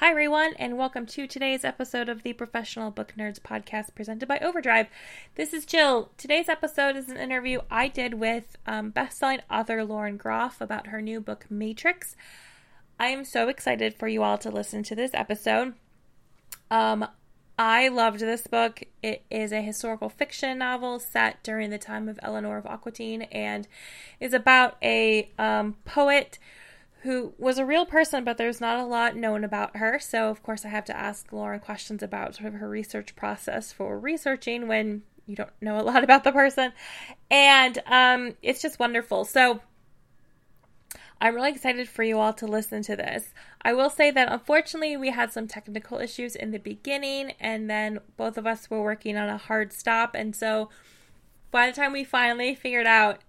Hi, everyone, and welcome to today's episode of the Professional Book Nerds podcast presented by Overdrive. This is Jill. Today's episode is an interview I did with um, bestselling author Lauren Groff about her new book, Matrix. I am so excited for you all to listen to this episode. Um, I loved this book. It is a historical fiction novel set during the time of Eleanor of Aquitaine and is about a um, poet who was a real person, but there's not a lot known about her. So, of course, I have to ask Lauren questions about sort of her research process for researching when you don't know a lot about the person. And um, it's just wonderful. So, I'm really excited for you all to listen to this. I will say that unfortunately, we had some technical issues in the beginning, and then both of us were working on a hard stop. And so, by the time we finally figured out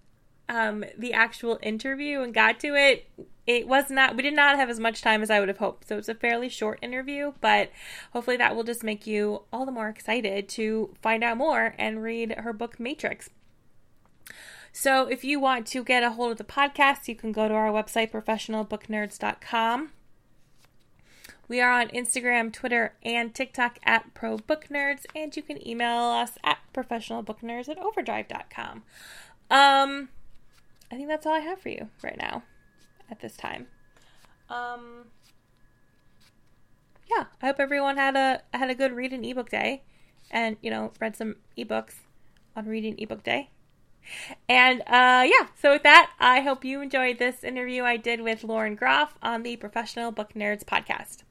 um, the actual interview and got to it, it was not we did not have as much time as I would have hoped. So it's a fairly short interview, but hopefully that will just make you all the more excited to find out more and read her book Matrix. So if you want to get a hold of the podcast, you can go to our website professionalbooknerds.com. We are on Instagram, Twitter, and TikTok at Pro Book Nerds, and you can email us at professionalbooknerds at overdrive.com. Um, I think that's all I have for you right now at this time. Um, yeah, I hope everyone had a had a good read and ebook day, and you know read some ebooks on reading ebook day. And uh, yeah, so with that, I hope you enjoyed this interview I did with Lauren Groff on the Professional Book Nerds podcast.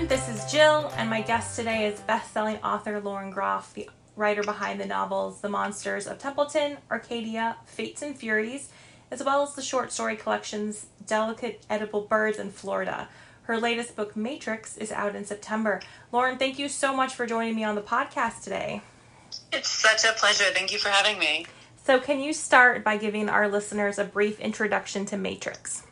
Everyone. This is Jill, and my guest today is best-selling author Lauren Groff, the writer behind the novels The Monsters of Templeton, Arcadia, Fates and Furies, as well as the short story collections Delicate Edible Birds and Florida. Her latest book, Matrix, is out in September. Lauren, thank you so much for joining me on the podcast today. It's such a pleasure. Thank you for having me. So, can you start by giving our listeners a brief introduction to Matrix?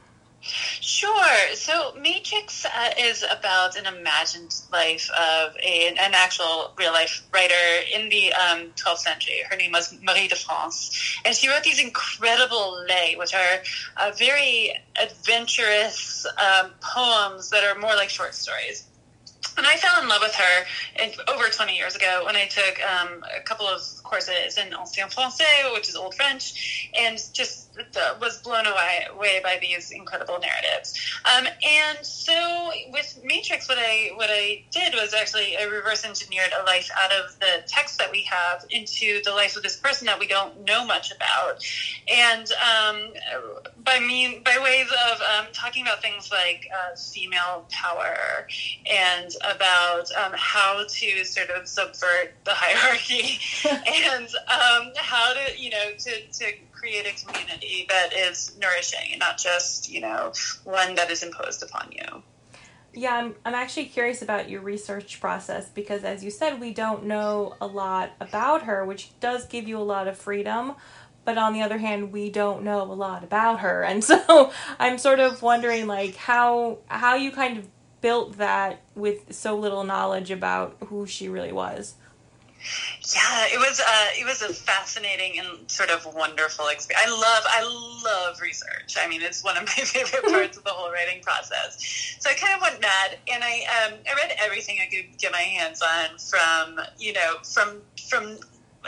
Sure. So Matrix uh, is about an imagined life of a, an actual real life writer in the um, 12th century. Her name was Marie de France. And she wrote these incredible lais, which are uh, very adventurous um, poems that are more like short stories. And I fell in love with her over 20 years ago when I took um, a couple of courses in Ancien Français, which is Old French, and just was blown away, away by these incredible narratives. Um, and so with Matrix, what I what I did was actually I reverse engineered a life out of the text that we have into the life of this person that we don't know much about, and um, by mean by ways of um, talking about things like uh, female power and about um, how to sort of subvert the hierarchy and um, how to you know to to create a community that is nourishing and not just, you know, one that is imposed upon you. Yeah, I'm, I'm actually curious about your research process because, as you said, we don't know a lot about her, which does give you a lot of freedom. But on the other hand, we don't know a lot about her, and so I'm sort of wondering, like, how how you kind of built that with so little knowledge about who she really was. Yeah, it was uh, it was a fascinating and sort of wonderful experience. I love I love research. I mean, it's one of my favorite parts of the whole writing process. So I kind of went mad, and I um, I read everything I could get my hands on from you know from from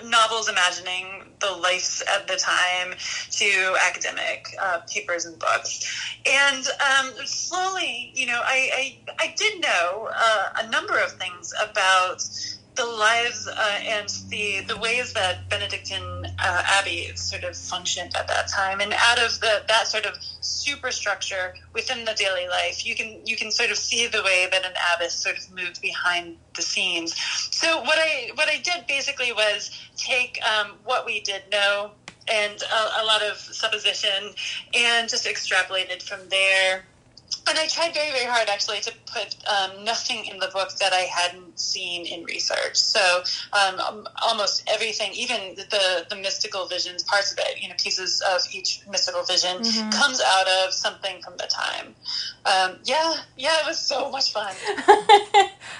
novels imagining the life at the time to academic uh, papers and books. And um, slowly, you know, I, I, I did know uh, a number of things about the lives uh, and the the ways that Benedictine uh, abbey sort of functioned at that time. And out of the that sort of superstructure within the daily life, you can you can sort of see the way that an abbess sort of moved behind the scenes. So what I what I did basically was take um, what we did know and a, a lot of supposition and just extrapolated from there I tried very, very hard actually to put um, nothing in the book that I hadn't seen in research. So um, um, almost everything, even the the mystical visions, parts of it, you know, pieces of each mystical vision mm-hmm. comes out of something from the time. Um, yeah, yeah, it was so much fun.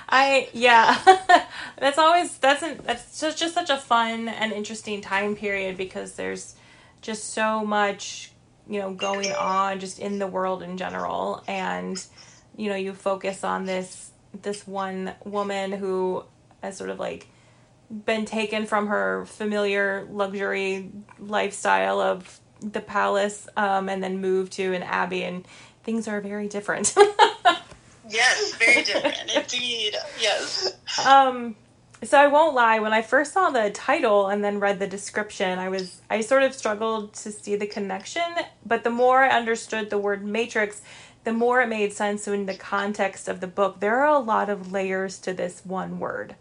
I yeah, that's always that's an, that's just, just such a fun and interesting time period because there's just so much you know going on just in the world in general. And you know you focus on this this one woman who has sort of like been taken from her familiar luxury lifestyle of the palace um, and then moved to an abbey and things are very different. Yes very different indeed. Yes. Um so I won't lie, when I first saw the title and then read the description, I was I sort of struggled to see the connection, but the more I understood the word matrix, the more it made sense in the context of the book. There are a lot of layers to this one word.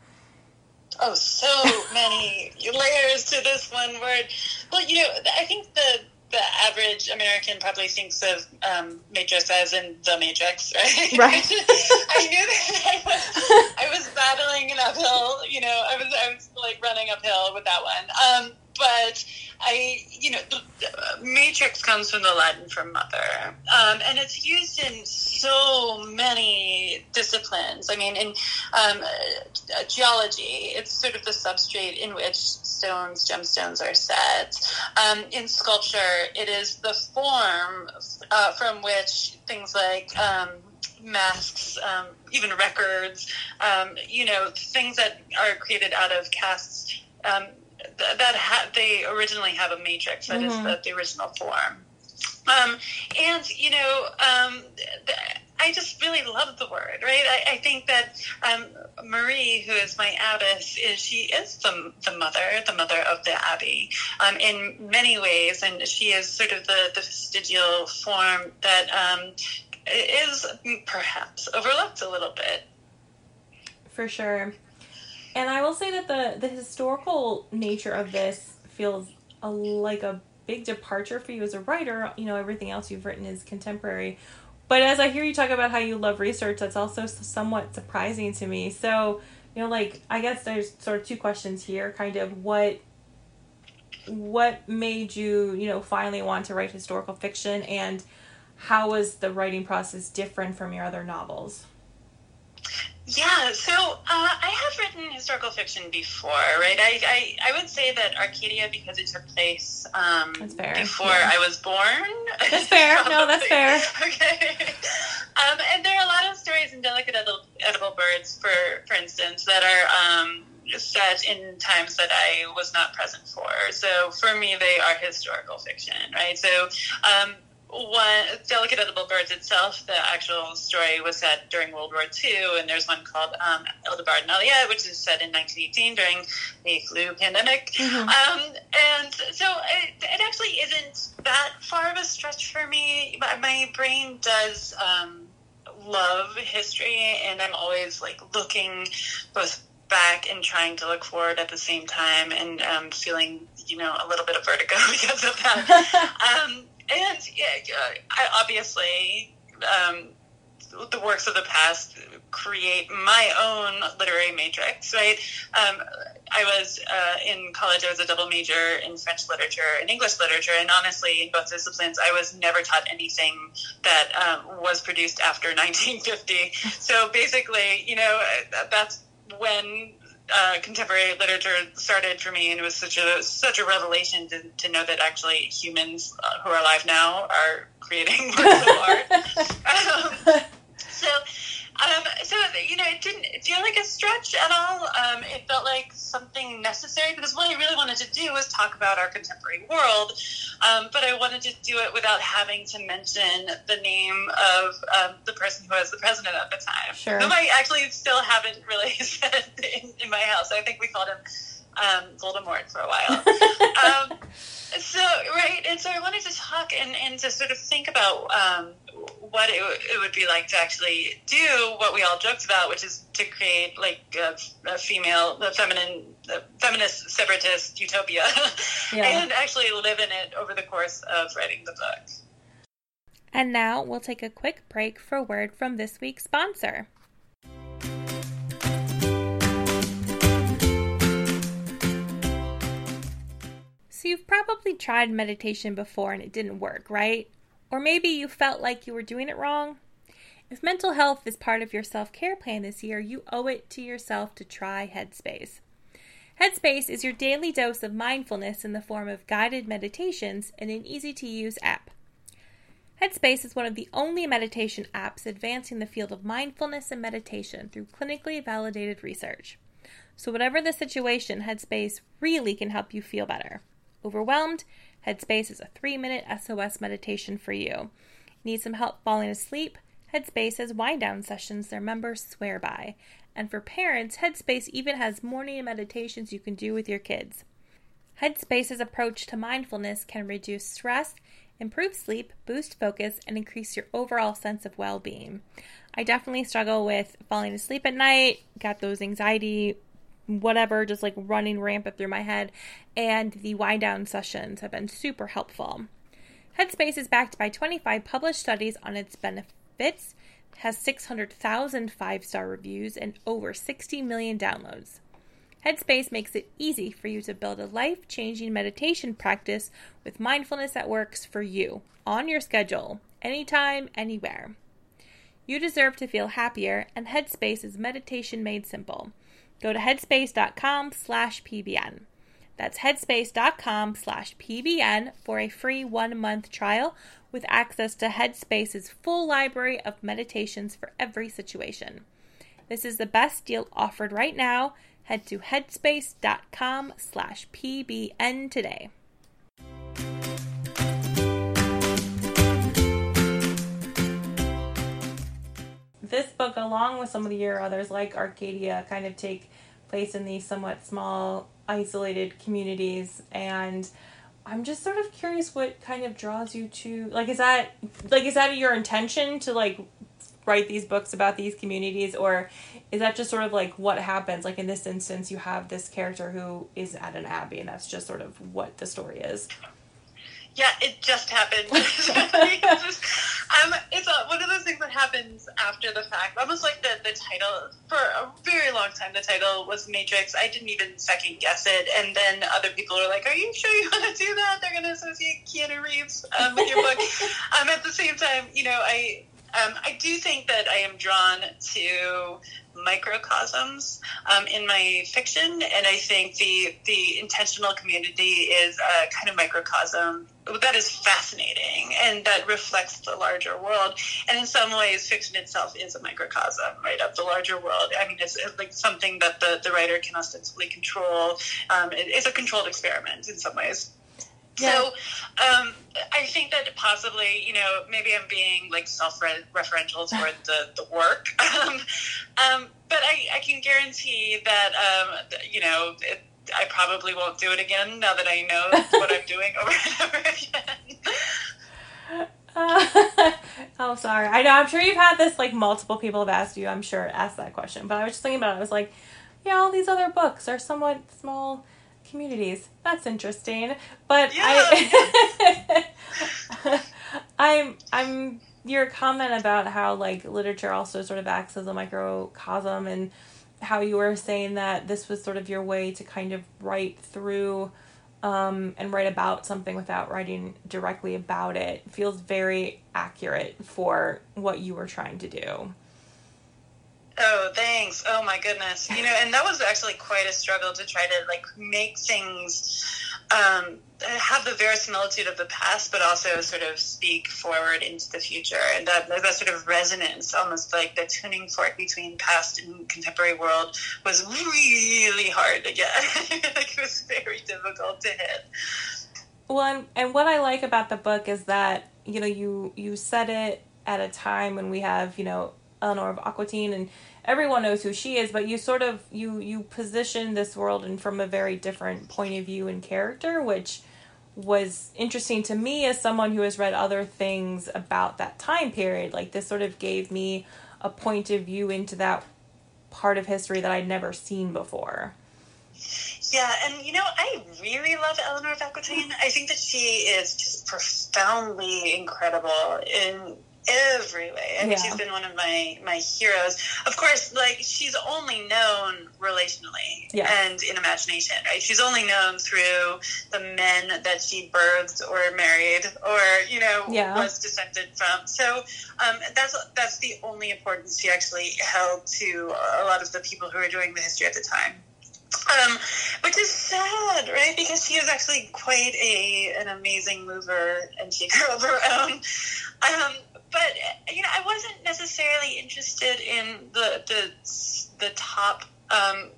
Oh, so many layers to this one word. Well, you know, I think the the average American probably thinks of um, Matrix as in the Matrix, right? Right. I knew that I was, I was battling an uphill. You know, I was I was like running uphill with that one. Um, but I, you know, the, the matrix comes from the Latin for mother, um, and it's used in so many disciplines. I mean, in um, uh, geology, it's sort of the substrate in which stones, gemstones are set. Um, in sculpture, it is the form uh, from which things like um, masks, um, even records, um, you know, things that are created out of casts um, th- that ha- they originally have a matrix that mm-hmm. is the, the, original form. Um, and you know, um, I just really love the word, right? I, I think that um, Marie, who is my abbess, is she is the, the mother, the mother of the abbey, um, in many ways, and she is sort of the, the vestigial form that um, is perhaps overlooked a little bit. For sure. And I will say that the the historical nature of this feels a, like a big departure for you as a writer. You know, everything else you've written is contemporary. But as I hear you talk about how you love research, that's also somewhat surprising to me. So, you know, like I guess there's sort of two questions here. Kind of what what made you, you know, finally want to write historical fiction and how was the writing process different from your other novels? Yeah, so uh, I have written historical fiction before, right? I, I, I would say that Arcadia, because it took place um, before yeah. I was born. That's fair. no, that's fair. Okay. Um, and there are a lot of stories in Delicate Edible, Edible Birds, for for instance, that are um, set in times that I was not present for. So for me, they are historical fiction, right? So um, one Delicate Edible Birds itself, the actual story was set during World War II, and there's one called um, L. DeBard and Aliette, which is set in 1918 during the flu pandemic. Mm-hmm. Um, and so it, it, actually isn't that far of a stretch for me. My, my brain does um, love history, and I'm always like looking both back and trying to look forward at the same time, and um, feeling you know a little bit of vertigo because of that. um, and yeah, I obviously um, the works of the past create my own literary matrix, right? Um, I was uh, in college, I was a double major in French literature and English literature, and honestly, in both disciplines, I was never taught anything that um, was produced after 1950. So basically, you know, that's when uh, contemporary literature started for me, and it was such a such a revelation to, to know that actually humans uh, who are alive now are creating works of art. Um, so um, so you know, it didn't feel like a stretch at all. Um, it felt like something necessary because what I really wanted to do was talk about our contemporary world, um, but I wanted to do it without having to mention the name of um, the person who was the president at the time, sure. whom I actually still haven't really said in, in my house. I think we called him um, Voldemort for a while. um, so right, and so I wanted to talk and, and to sort of think about um, what it, it would be like to actually do what we all joked about, which is to create like a, a female, a feminine, a feminist separatist utopia, yeah. and actually live in it over the course of writing the book. And now we'll take a quick break for word from this week's sponsor. So, you've probably tried meditation before and it didn't work, right? Or maybe you felt like you were doing it wrong. If mental health is part of your self care plan this year, you owe it to yourself to try Headspace. Headspace is your daily dose of mindfulness in the form of guided meditations in an easy to use app. Headspace is one of the only meditation apps advancing the field of mindfulness and meditation through clinically validated research. So, whatever the situation, Headspace really can help you feel better. Overwhelmed? Headspace is a three minute SOS meditation for you. Need some help falling asleep? Headspace has wind down sessions their members swear by. And for parents, Headspace even has morning meditations you can do with your kids. Headspace's approach to mindfulness can reduce stress improve sleep, boost focus, and increase your overall sense of well being. I definitely struggle with falling asleep at night, got those anxiety, whatever, just like running rampant through my head, and the wind down sessions have been super helpful. Headspace is backed by 25 published studies on its benefits, has 600,000 five star reviews, and over 60 million downloads. Headspace makes it easy for you to build a life changing meditation practice with mindfulness that works for you, on your schedule, anytime, anywhere. You deserve to feel happier, and Headspace is meditation made simple. Go to headspace.com slash PBN. That's headspace.com slash PBN for a free one month trial with access to Headspace's full library of meditations for every situation. This is the best deal offered right now head to headspace.com slash pbn today. This book, along with some of the year others like Arcadia, kind of take place in these somewhat small, isolated communities. And I'm just sort of curious what kind of draws you to like is that like is that your intention to like write these books about these communities? Or is that just sort of like what happens? Like in this instance you have this character who is at an abbey and that's just sort of what the story is yeah it just happened. It's, just, um, it's a, one of those things that happens after the fact. Almost like the, the title for a very long time the title was matrix. I didn't even second guess it. And then other people were like are you sure you want to do that? They're going to associate keanu reeves um, with your book. Um, at the same time you know i um, I do think that I am drawn to microcosms um, in my fiction, and I think the the intentional community is a kind of microcosm that is fascinating and that reflects the larger world. And in some ways, fiction itself is a microcosm, right, of the larger world. I mean, it's, it's like something that the, the writer can ostensibly control. Um, it, it's a controlled experiment in some ways. Yeah. So um, I think that possibly, you know, maybe I'm being like self-referential toward the, the work. Um, um, but I, I can guarantee that, um, you know, it, I probably won't do it again now that I know what I'm doing over and over again. Uh, oh, sorry. I know. I'm sure you've had this. Like multiple people have asked you. I'm sure asked that question. But I was just thinking about it. I was like, yeah, all these other books are somewhat small communities. That's interesting. But. I I'm I'm your comment about how like literature also sort of acts as a microcosm and how you were saying that this was sort of your way to kind of write through um, and write about something without writing directly about it feels very accurate for what you were trying to do. Oh, thanks. Oh my goodness. You know, and that was actually quite a struggle to try to like make things um, have the verisimilitude of the past, but also sort of speak forward into the future. And that, that sort of resonance, almost like the tuning fork between past and contemporary world, was really hard to get. like it was very difficult to hit. Well, and, and what I like about the book is that you know you you said it at a time when we have you know Eleanor of Aquitaine and everyone knows who she is, but you sort of you you position this world and from a very different point of view and character, which was interesting to me as someone who has read other things about that time period. Like this sort of gave me a point of view into that part of history that I'd never seen before. Yeah, and you know, I really love Eleanor of Aquitaine. I think that she is just profoundly incredible in every way. I mean, yeah. she's been one of my my heroes. Of course, like she's only known relationally yeah. and in imagination, right? She's only known through the men that she birthed or married or you know yeah. was descended from. So um, that's that's the only importance she actually held to a lot of the people who were doing the history at the time. Um, which is sad, right? Because she is actually quite a an amazing mover and shaker of her own. Um, but you know, I wasn't necessarily interested in the the the top um,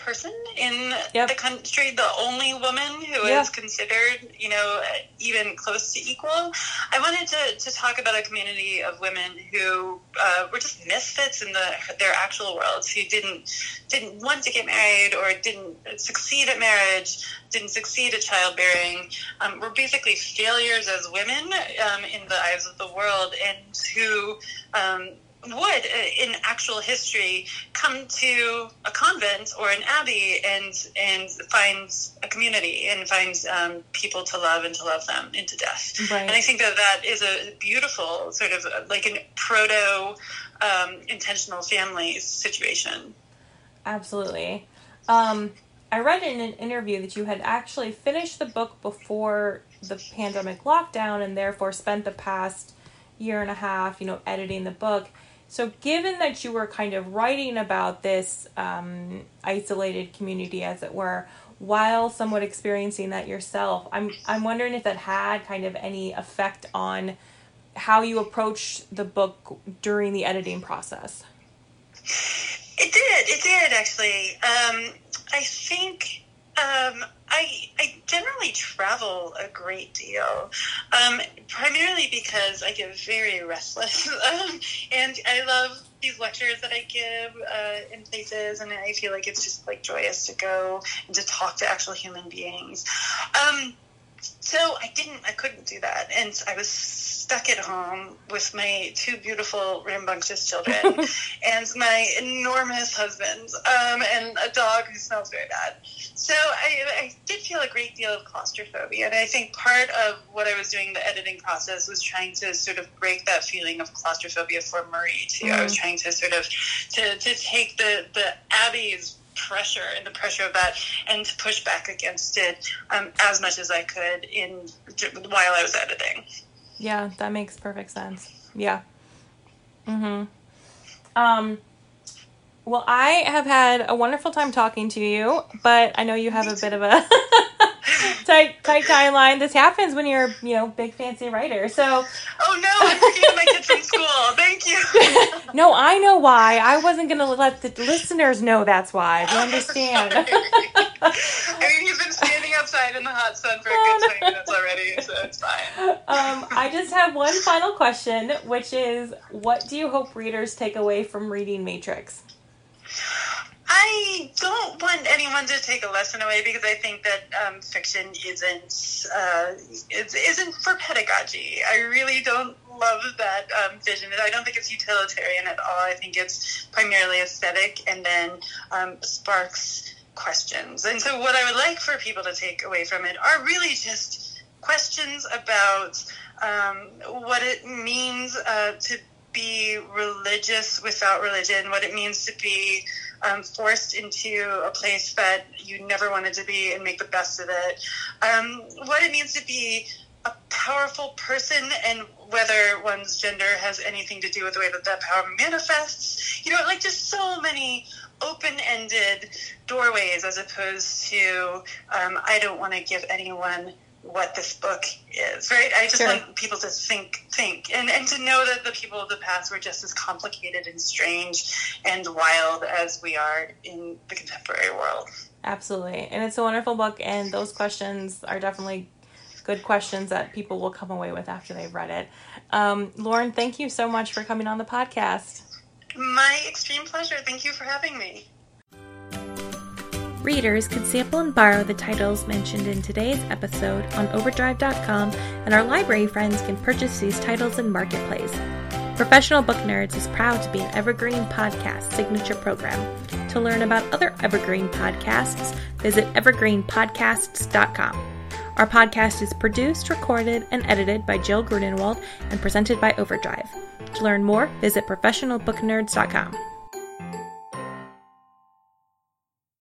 person in yep. the country, the only woman who yeah. is considered, you know, even close to equal. I wanted to, to talk about a community of women who uh, were just misfits in the their actual worlds, who didn't didn't want to get married or didn't succeed at marriage, didn't succeed at childbearing, um, were basically failures as women um, in the eyes of the world, and who um, would, uh, in actual history, come to a convent or an abbey and and find a community and find um, people to love and to love them into death. Right. And I think that that is a beautiful sort of uh, like a proto um, intentional family situation. Absolutely. Um, I read in an interview that you had actually finished the book before the pandemic lockdown and therefore spent the past year and a half, you know, editing the book. So, given that you were kind of writing about this um, isolated community, as it were, while somewhat experiencing that yourself, I'm I'm wondering if that had kind of any effect on how you approached the book during the editing process. It did. It did actually. Um, I think um, I, I generally travel a great deal, um, primarily because I get very restless, um, and I love these lectures that I give uh, in places, and I feel like it's just like joyous to go and to talk to actual human beings. Um, so I didn't, I couldn't do that, and I was stuck at home with my two beautiful rambunctious children and my enormous husband um, and a dog who smells very bad. So I, I did feel a great deal of claustrophobia, and I think part of what I was doing the editing process was trying to sort of break that feeling of claustrophobia for Marie too. Mm. I was mm. trying to sort of to, to take the the Abbey's pressure and the pressure of that and to push back against it um, as much as I could in while I was editing. Yeah, that makes perfect sense. Yeah. Mhm. Um well, I have had a wonderful time talking to you, but I know you have a bit of a tight tight timeline. This happens when you're, you know, big fancy writer. So Oh no, I'm forgetting my kids from school. Thank you. No, I know why. I wasn't gonna let the listeners know that's why. Do you understand? I mean he's been standing outside in the hot sun for a good twenty minutes already, so it's fine. Um, I just have one final question, which is what do you hope readers take away from reading Matrix? I don't want anyone to take a lesson away because I think that um, fiction isn't uh, isn't for pedagogy. I really don't love that um, vision. I don't think it's utilitarian at all. I think it's primarily aesthetic and then um, sparks questions. And so, what I would like for people to take away from it are really just questions about um, what it means uh, to be religious without religion, what it means to be um, forced into a place that you never wanted to be and make the best of it, um, what it means to be a powerful person and whether one's gender has anything to do with the way that that power manifests. You know, like just so many open ended doorways as opposed to um, I don't want to give anyone what this book is, right? I just sure. want people to think, think, and, and to know that the people of the past were just as complicated and strange and wild as we are in the contemporary world. Absolutely. And it's a wonderful book, and those questions are definitely good questions that people will come away with after they've read it. Um, Lauren, thank you so much for coming on the podcast. My extreme pleasure. Thank you for having me. Readers can sample and borrow the titles mentioned in today's episode on Overdrive.com, and our library friends can purchase these titles in Marketplace. Professional Book Nerds is proud to be an Evergreen Podcast signature program. To learn about other Evergreen podcasts, visit evergreenpodcasts.com. Our podcast is produced, recorded, and edited by Jill Grunenwald and presented by Overdrive. To learn more, visit professionalbooknerds.com.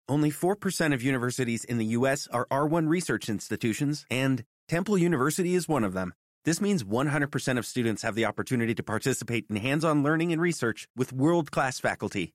Only 4% of universities in the U.S. are R1 research institutions, and Temple University is one of them. This means 100% of students have the opportunity to participate in hands on learning and research with world class faculty.